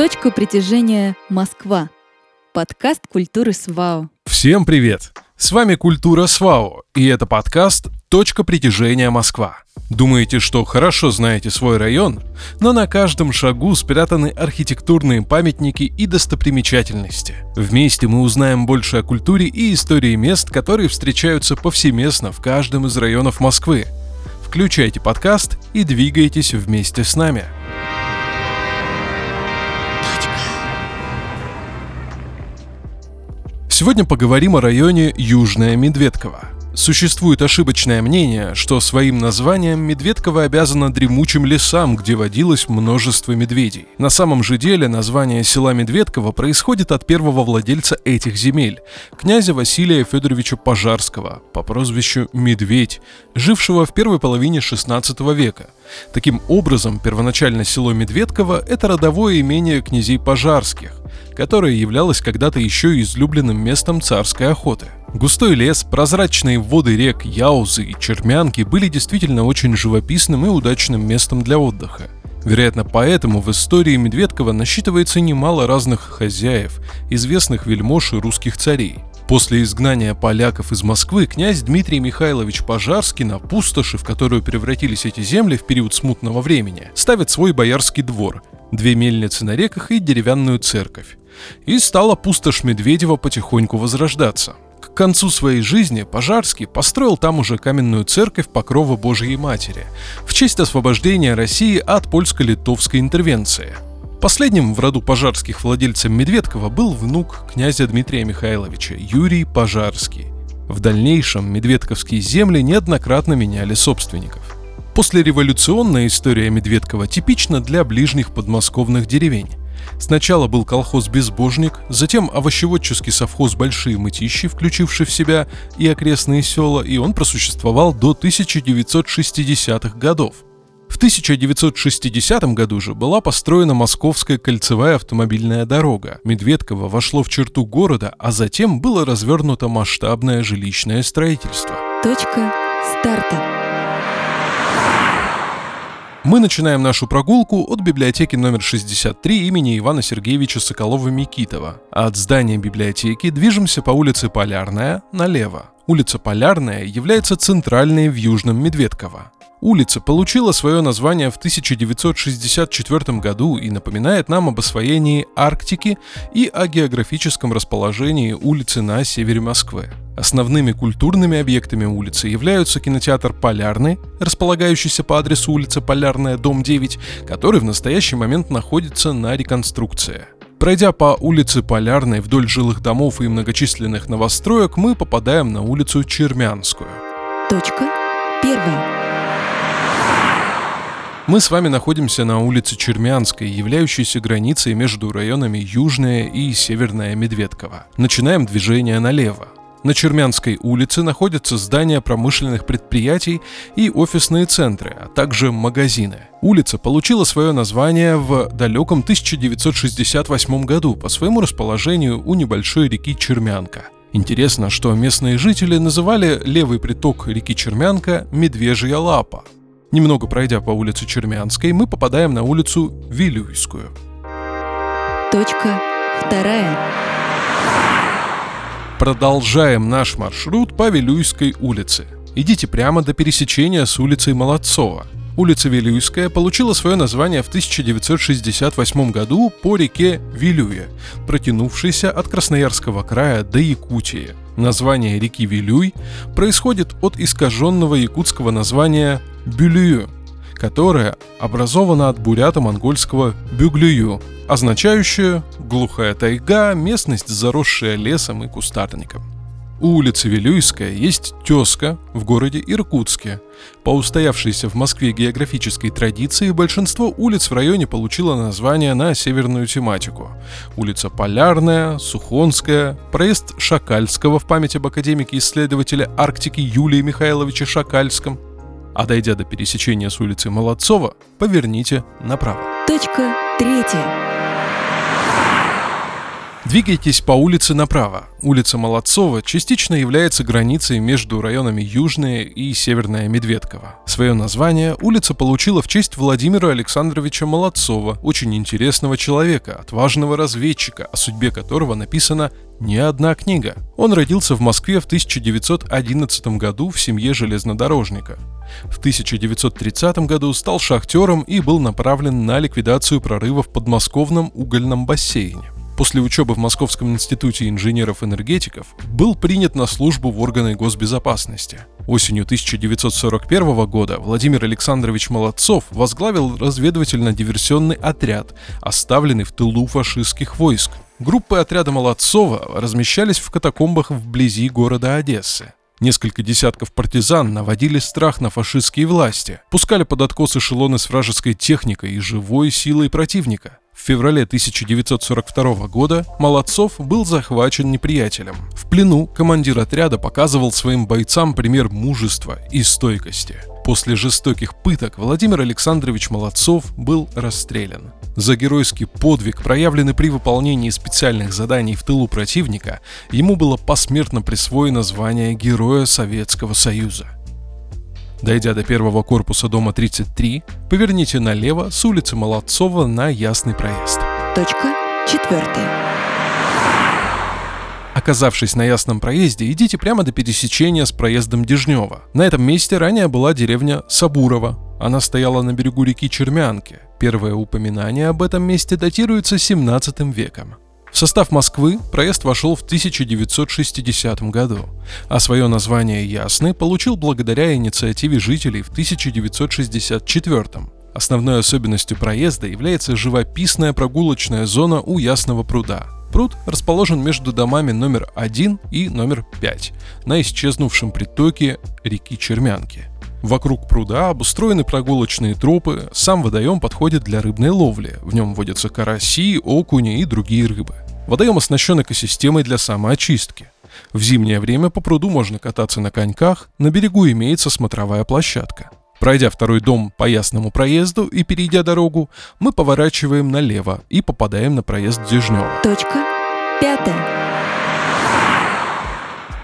Точка притяжения Москва. Подкаст культуры СВАУ. Всем привет! С вами Культура СВАУ, и это подкаст «Точка притяжения Москва». Думаете, что хорошо знаете свой район? Но на каждом шагу спрятаны архитектурные памятники и достопримечательности. Вместе мы узнаем больше о культуре и истории мест, которые встречаются повсеместно в каждом из районов Москвы. Включайте подкаст и двигайтесь вместе с нами. Сегодня поговорим о районе Южная Медведково. Существует ошибочное мнение, что своим названием Медведково обязана дремучим лесам, где водилось множество медведей. На самом же деле название села Медведково происходит от первого владельца этих земель, князя Василия Федоровича Пожарского по прозвищу Медведь, жившего в первой половине 16 века. Таким образом, первоначально село Медведково – это родовое имение князей Пожарских, которое являлось когда-то еще излюбленным местом царской охоты – Густой лес, прозрачные воды рек Яузы и Чермянки были действительно очень живописным и удачным местом для отдыха. Вероятно, поэтому в истории Медведкова насчитывается немало разных хозяев, известных вельмож и русских царей. После изгнания поляков из Москвы князь Дмитрий Михайлович Пожарский на пустоши, в которую превратились эти земли в период смутного времени, ставит свой боярский двор, две мельницы на реках и деревянную церковь. И стала пустошь Медведева потихоньку возрождаться – к концу своей жизни Пожарский построил там уже каменную церковь Покрова Божьей Матери в честь освобождения России от польско-литовской интервенции. Последним в роду пожарских владельцем Медведкова был внук князя Дмитрия Михайловича Юрий Пожарский. В дальнейшем медведковские земли неоднократно меняли собственников. Послереволюционная история Медведкова типична для ближних подмосковных деревень. Сначала был колхоз «Безбожник», затем овощеводческий совхоз «Большие мытищи», включивший в себя и окрестные села, и он просуществовал до 1960-х годов. В 1960 году же была построена Московская кольцевая автомобильная дорога. Медведково вошло в черту города, а затем было развернуто масштабное жилищное строительство. Точка старта. Мы начинаем нашу прогулку от библиотеки номер 63 имени Ивана Сергеевича Соколова-Микитова. От здания библиотеки движемся по улице Полярная налево. Улица Полярная является центральной в Южном Медведково. Улица получила свое название в 1964 году и напоминает нам об освоении Арктики и о географическом расположении улицы на севере Москвы. Основными культурными объектами улицы являются кинотеатр «Полярный», располагающийся по адресу улица Полярная, дом 9, который в настоящий момент находится на реконструкции. Пройдя по улице Полярной вдоль жилых домов и многочисленных новостроек, мы попадаем на улицу Чермянскую. Точка первая. Мы с вами находимся на улице Чермянской, являющейся границей между районами Южная и Северная Медведково. Начинаем движение налево. На Чермянской улице находятся здания промышленных предприятий и офисные центры, а также магазины. Улица получила свое название в далеком 1968 году по своему расположению у небольшой реки Чермянка. Интересно, что местные жители называли левый приток реки Чермянка «Медвежья лапа», Немного пройдя по улице Чермянской, мы попадаем на улицу Вилюйскую. Точка вторая. Продолжаем наш маршрут по Вилюйской улице. Идите прямо до пересечения с улицей Молодцова. Улица Вилюйская получила свое название в 1968 году по реке Вилюя, протянувшейся от Красноярского края до Якутии. Название реки Вилюй происходит от искаженного якутского названия Бюлюю, которое образовано от бурято-монгольского бюглюю, означающее «глухая тайга, местность, заросшая лесом и кустарником». У улицы Вилюйская есть тезка в городе Иркутске. По устоявшейся в Москве географической традиции, большинство улиц в районе получило название на северную тематику. Улица Полярная, Сухонская, проезд Шакальского в память об академике-исследователя Арктики Юлии Михайловича Шакальском – а дойдя до пересечения с улицы Молодцова, поверните направо. Точка третья. Двигайтесь по улице направо. Улица Молодцова частично является границей между районами Южная и Северная Медведково. Свое название улица получила в честь Владимира Александровича Молодцова, очень интересного человека, отважного разведчика, о судьбе которого написана не одна книга. Он родился в Москве в 1911 году в семье железнодорожника. В 1930 году стал шахтером и был направлен на ликвидацию прорыва в подмосковном угольном бассейне после учебы в Московском институте инженеров-энергетиков был принят на службу в органы госбезопасности. Осенью 1941 года Владимир Александрович Молодцов возглавил разведывательно-диверсионный отряд, оставленный в тылу фашистских войск. Группы отряда Молодцова размещались в катакомбах вблизи города Одессы. Несколько десятков партизан наводили страх на фашистские власти, пускали под откос эшелоны с вражеской техникой и живой силой противника. В феврале 1942 года Молодцов был захвачен неприятелем. В плену командир отряда показывал своим бойцам пример мужества и стойкости. После жестоких пыток Владимир Александрович Молодцов был расстрелян. За геройский подвиг, проявленный при выполнении специальных заданий в тылу противника, ему было посмертно присвоено звание Героя Советского Союза – Дойдя до первого корпуса дома 33, поверните налево с улицы Молодцова на Ясный проезд. Точка четвертая. Оказавшись на Ясном проезде, идите прямо до пересечения с проездом Дежнева. На этом месте ранее была деревня Сабурова. Она стояла на берегу реки Чермянки. Первое упоминание об этом месте датируется 17 веком. В состав Москвы проезд вошел в 1960 году, а свое название «Ясный» получил благодаря инициативе жителей в 1964 Основной особенностью проезда является живописная прогулочная зона у Ясного пруда. Пруд расположен между домами номер 1 и номер 5 на исчезнувшем притоке реки Чермянки. Вокруг пруда обустроены прогулочные тропы, сам водоем подходит для рыбной ловли. В нем водятся караси, окуни и другие рыбы. Водоем оснащен экосистемой для самоочистки. В зимнее время по пруду можно кататься на коньках, на берегу имеется смотровая площадка. Пройдя второй дом по ясному проезду и перейдя дорогу, мы поворачиваем налево и попадаем на проезд Дежнева. Точка пятая.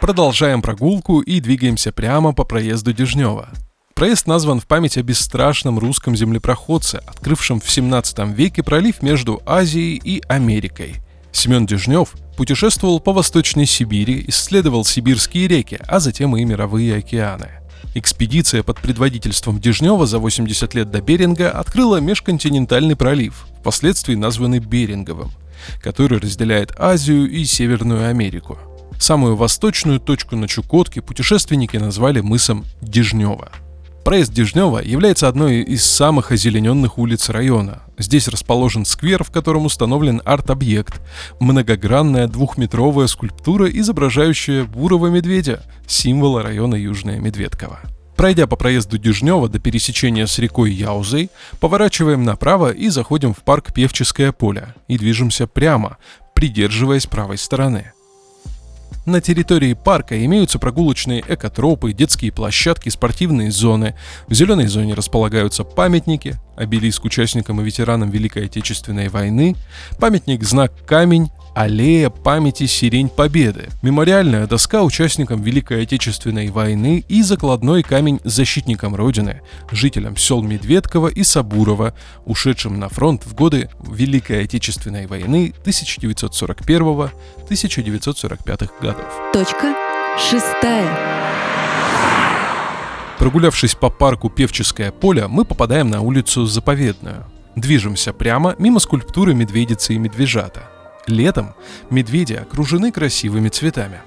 Продолжаем прогулку и двигаемся прямо по проезду Дежнева. Проезд назван в память о бесстрашном русском землепроходце, открывшем в 17 веке пролив между Азией и Америкой. Семен Дежнев путешествовал по Восточной Сибири, исследовал сибирские реки, а затем и мировые океаны. Экспедиция под предводительством Дежнева за 80 лет до Беринга открыла межконтинентальный пролив, впоследствии названный Беринговым, который разделяет Азию и Северную Америку. Самую восточную точку на Чукотке путешественники назвали мысом Дежнева – Проезд Дежнева является одной из самых озелененных улиц района. Здесь расположен сквер, в котором установлен арт-объект – многогранная двухметровая скульптура, изображающая бурого медведя, символа района Южная Медведково. Пройдя по проезду Дежнева до пересечения с рекой Яузой, поворачиваем направо и заходим в парк Певческое поле и движемся прямо, придерживаясь правой стороны. На территории парка имеются прогулочные экотропы, детские площадки, спортивные зоны. В зеленой зоне располагаются памятники, обелиск участникам и ветеранам Великой Отечественной войны, памятник «Знак Камень», Аллея памяти Сирень Победы, мемориальная доска участникам Великой Отечественной войны и закладной камень защитникам Родины, жителям сел Медведково и Сабурова, ушедшим на фронт в годы Великой Отечественной войны 1941-1945 годов. Точка шестая. Прогулявшись по парку Певческое поле, мы попадаем на улицу Заповедную. Движемся прямо мимо скульптуры медведицы и медвежата – Летом медведи окружены красивыми цветами.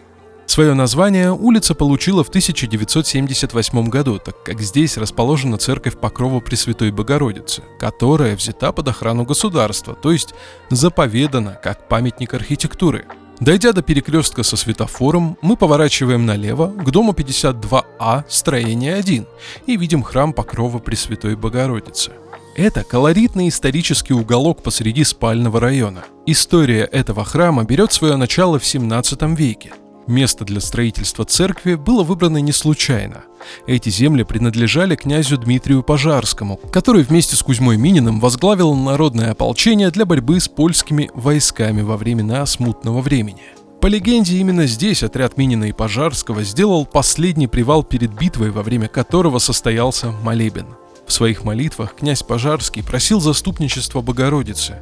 Свое название улица получила в 1978 году, так как здесь расположена церковь Покрова Пресвятой Богородицы, которая взята под охрану государства, то есть заповедана как памятник архитектуры. Дойдя до перекрестка со светофором, мы поворачиваем налево к дому 52А, строение 1, и видим храм Покрова Пресвятой Богородицы – это колоритный исторический уголок посреди спального района. История этого храма берет свое начало в 17 веке. Место для строительства церкви было выбрано не случайно. Эти земли принадлежали князю Дмитрию Пожарскому, который вместе с Кузьмой Мининым возглавил народное ополчение для борьбы с польскими войсками во времена смутного времени. По легенде, именно здесь отряд Минина и Пожарского сделал последний привал перед битвой, во время которого состоялся молебен. В своих молитвах князь Пожарский просил заступничества Богородицы.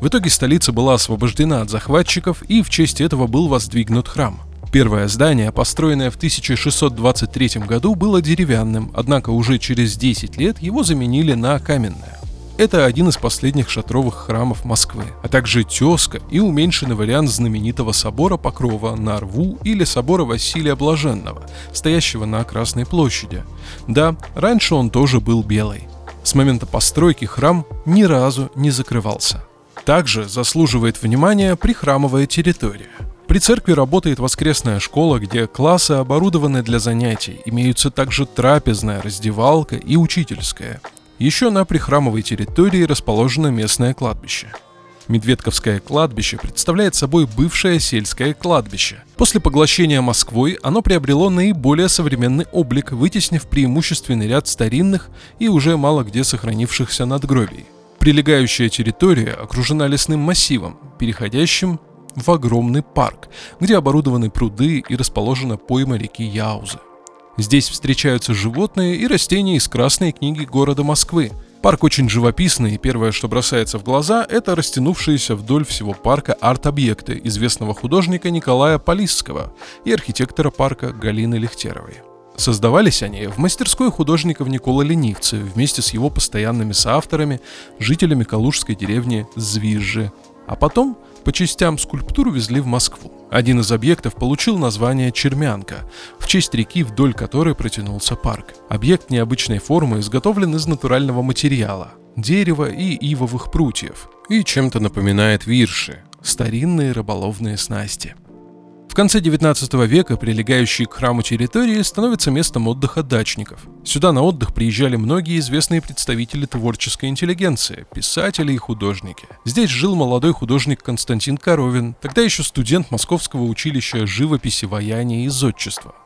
В итоге столица была освобождена от захватчиков, и в честь этого был воздвигнут храм – Первое здание, построенное в 1623 году, было деревянным, однако уже через 10 лет его заменили на каменное. Это один из последних шатровых храмов Москвы, а также тезка и уменьшенный вариант знаменитого собора Покрова на Рву или собора Василия Блаженного, стоящего на Красной площади. Да, раньше он тоже был белый. С момента постройки храм ни разу не закрывался. Также заслуживает внимания прихрамовая территория – при церкви работает воскресная школа, где классы оборудованы для занятий. Имеются также трапезная, раздевалка и учительская. Еще на прихрамовой территории расположено местное кладбище. Медведковское кладбище представляет собой бывшее сельское кладбище. После поглощения Москвой оно приобрело наиболее современный облик, вытеснив преимущественный ряд старинных и уже мало где сохранившихся надгробий. Прилегающая территория окружена лесным массивом, переходящим в огромный парк, где оборудованы пруды и расположена пойма реки Яузы. Здесь встречаются животные и растения из Красной книги города Москвы. Парк очень живописный, и первое, что бросается в глаза, это растянувшиеся вдоль всего парка арт-объекты известного художника Николая Полисского и архитектора парка Галины Лехтеровой. Создавались они в мастерской художников Никола Ленивцы вместе с его постоянными соавторами, жителями калужской деревни Звижи, а потом по частям скульптуру везли в Москву. Один из объектов получил название Чермянка, в честь реки, вдоль которой протянулся парк. Объект необычной формы изготовлен из натурального материала – дерева и ивовых прутьев, и чем-то напоминает вирши – старинные рыболовные снасти – в конце 19 века прилегающие к храму территории становятся местом отдыха дачников. Сюда на отдых приезжали многие известные представители творческой интеллигенции, писатели и художники. Здесь жил молодой художник Константин Коровин, тогда еще студент Московского училища живописи, ваяния и зодчества.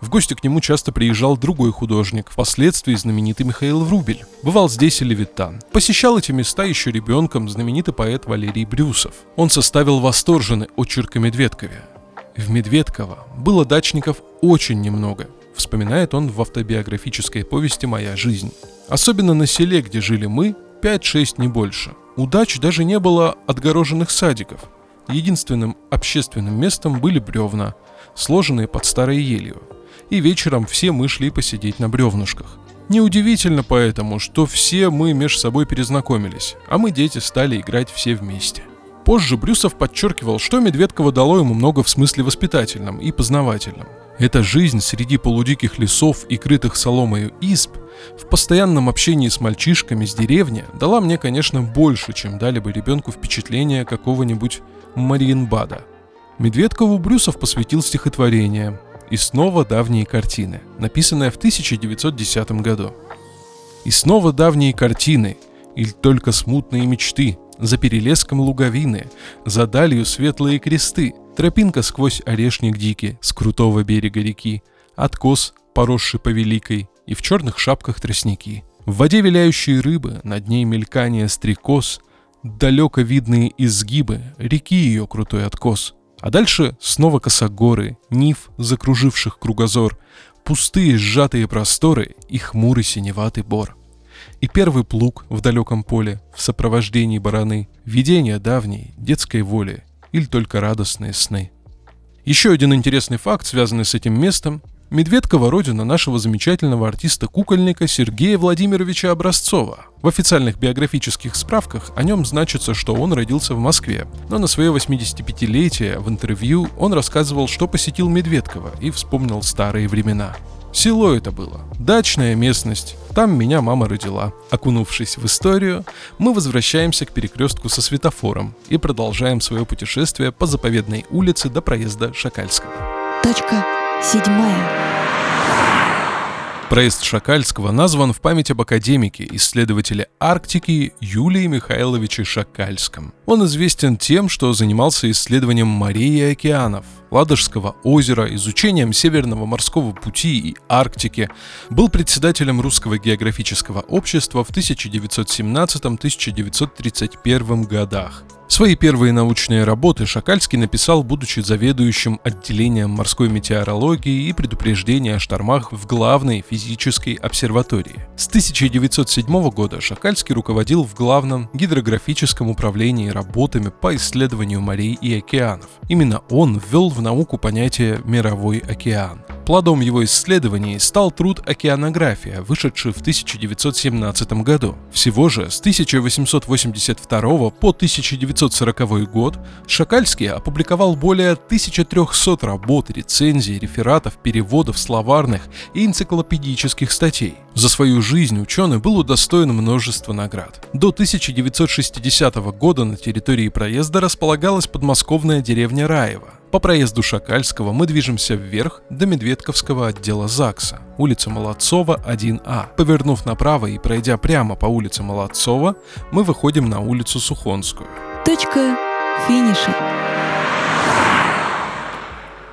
В гости к нему часто приезжал другой художник, впоследствии знаменитый Михаил Врубель. Бывал здесь и Левитан. Посещал эти места еще ребенком знаменитый поэт Валерий Брюсов. Он составил восторженный очерк о Медведкове. В Медведково было дачников очень немного, вспоминает он в автобиографической повести «Моя жизнь». Особенно на селе, где жили мы, 5-6 не больше. У дач даже не было отгороженных садиков. Единственным общественным местом были бревна, сложенные под старой елью. И вечером все мы шли посидеть на бревнушках. Неудивительно поэтому, что все мы между собой перезнакомились, а мы, дети, стали играть все вместе. Позже Брюсов подчеркивал, что Медведково дало ему много в смысле воспитательном и познавательном. Эта жизнь среди полудиких лесов и крытых соломою изб в постоянном общении с мальчишками с деревни дала мне, конечно, больше, чем дали бы ребенку впечатление какого-нибудь Мариенбада. Медведкову Брюсов посвятил стихотворение «И снова давние картины», написанное в 1910 году. «И снова давние картины, или только смутные мечты, за перелеском луговины, за далью светлые кресты, тропинка сквозь орешник дикий с крутого берега реки, откос, поросший по великой, и в черных шапках тростники. В воде виляющие рыбы, над ней мелькание стрекоз, далеко видные изгибы, реки ее крутой откос. А дальше снова косогоры, нив, закруживших кругозор, пустые сжатые просторы и хмурый синеватый бор — и первый плуг в далеком поле в сопровождении бараны, видение давней, детской воли или только радостные сны. Еще один интересный факт, связанный с этим местом. Медведкова – родина нашего замечательного артиста-кукольника Сергея Владимировича Образцова. В официальных биографических справках о нем значится, что он родился в Москве, но на свое 85-летие в интервью он рассказывал, что посетил Медведкова и вспомнил старые времена – Село это было. Дачная местность. Там меня мама родила. Окунувшись в историю, мы возвращаемся к перекрестку со светофором и продолжаем свое путешествие по заповедной улице до проезда Шакальского. Точка седьмая. Проезд Шакальского назван в память об академике, исследователе Арктики Юлии Михайловиче Шакальском. Он известен тем, что занимался исследованием морей и океанов, Ладожского озера, изучением Северного морского пути и Арктики, был председателем Русского географического общества в 1917-1931 годах. Свои первые научные работы Шакальский написал, будучи заведующим отделением морской метеорологии и предупреждения о штормах в главной физической обсерватории. С 1907 года Шакальский руководил в главном гидрографическом управлении работами по исследованию морей и океанов. Именно он ввел в науку понятие «мировой океан». Плодом его исследований стал труд «Океанография», вышедший в 1917 году. Всего же с 1882 по 1940 год Шакальский опубликовал более 1300 работ, рецензий, рефератов, переводов, словарных и энциклопедических статей. За свою жизнь ученый был удостоен множества наград. До 1960 года на территории проезда располагалась подмосковная деревня Раево. По проезду Шакальского мы движемся вверх до Медведковского отдела ЗАГСа, улица Молодцова, 1А. Повернув направо и пройдя прямо по улице Молодцова, мы выходим на улицу Сухонскую. Точка финиша.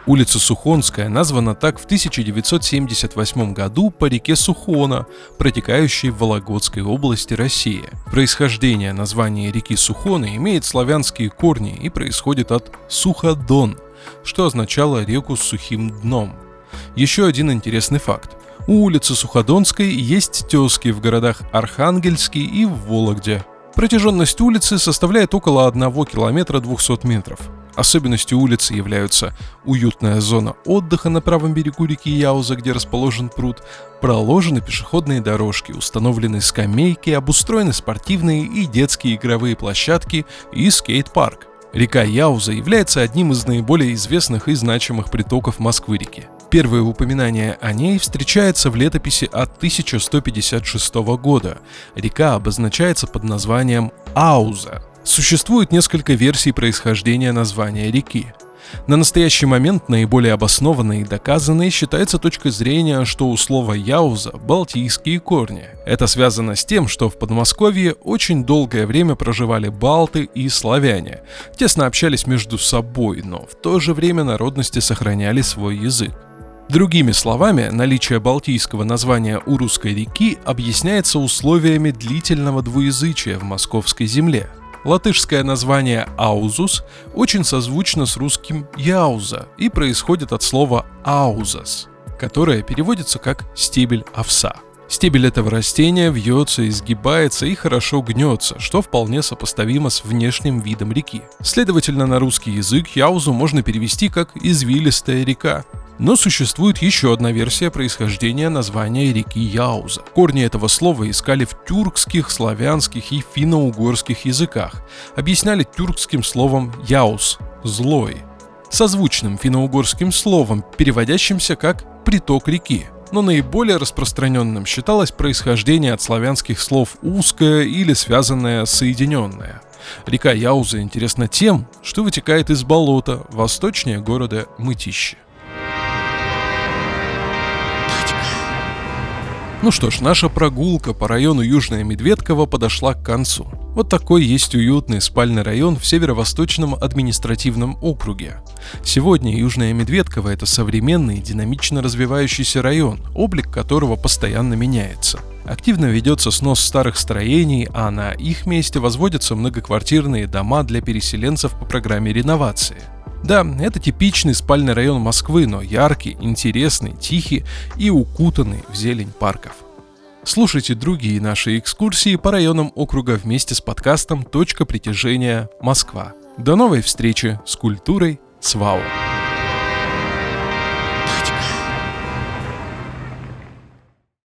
Улица Сухонская названа так в 1978 году по реке Сухона, протекающей в Вологодской области России. Происхождение названия реки Сухона имеет славянские корни и происходит от «суходон», что означало реку с сухим дном. Еще один интересный факт. У улицы Суходонской есть тески в городах Архангельске и в Вологде. Протяженность улицы составляет около 1 километра 200 метров. Особенностью улицы являются уютная зона отдыха на правом берегу реки Яуза, где расположен пруд, проложены пешеходные дорожки, установлены скамейки, обустроены спортивные и детские игровые площадки и скейт-парк. Река Яуза является одним из наиболее известных и значимых притоков Москвы-реки. Первое упоминание о ней встречается в летописи от 1156 года. Река обозначается под названием Ауза. Существует несколько версий происхождения названия реки. На настоящий момент наиболее обоснованной и доказанной считается точка зрения, что у слова «яуза» — балтийские корни. Это связано с тем, что в Подмосковье очень долгое время проживали балты и славяне, тесно общались между собой, но в то же время народности сохраняли свой язык. Другими словами, наличие балтийского названия у русской реки объясняется условиями длительного двуязычия в московской земле – Латышское название «аузус» очень созвучно с русским «яуза» и происходит от слова «аузас», которое переводится как «стебель овса». Стебель этого растения вьется, изгибается и хорошо гнется, что вполне сопоставимо с внешним видом реки. Следовательно, на русский язык Яузу можно перевести как «извилистая река». Но существует еще одна версия происхождения названия реки Яуза. Корни этого слова искали в тюркских, славянских и финно-угорских языках. Объясняли тюркским словом «яус» – «злой», созвучным финно-угорским словом, переводящимся как «приток реки», но наиболее распространенным считалось происхождение от славянских слов «узкое» или связанное «соединенное». Река Яуза интересна тем, что вытекает из болота восточнее города Мытищи. Ну что ж, наша прогулка по району Южная Медведково подошла к концу. Вот такой есть уютный спальный район в северо-восточном административном округе. Сегодня Южная Медведково – это современный, динамично развивающийся район, облик которого постоянно меняется. Активно ведется снос старых строений, а на их месте возводятся многоквартирные дома для переселенцев по программе реновации – да, это типичный спальный район Москвы, но яркий, интересный, тихий и укутанный в зелень парков. Слушайте другие наши экскурсии по районам округа вместе с подкастом «Точка притяжения Москва». До новой встречи с культурой с ВАУ.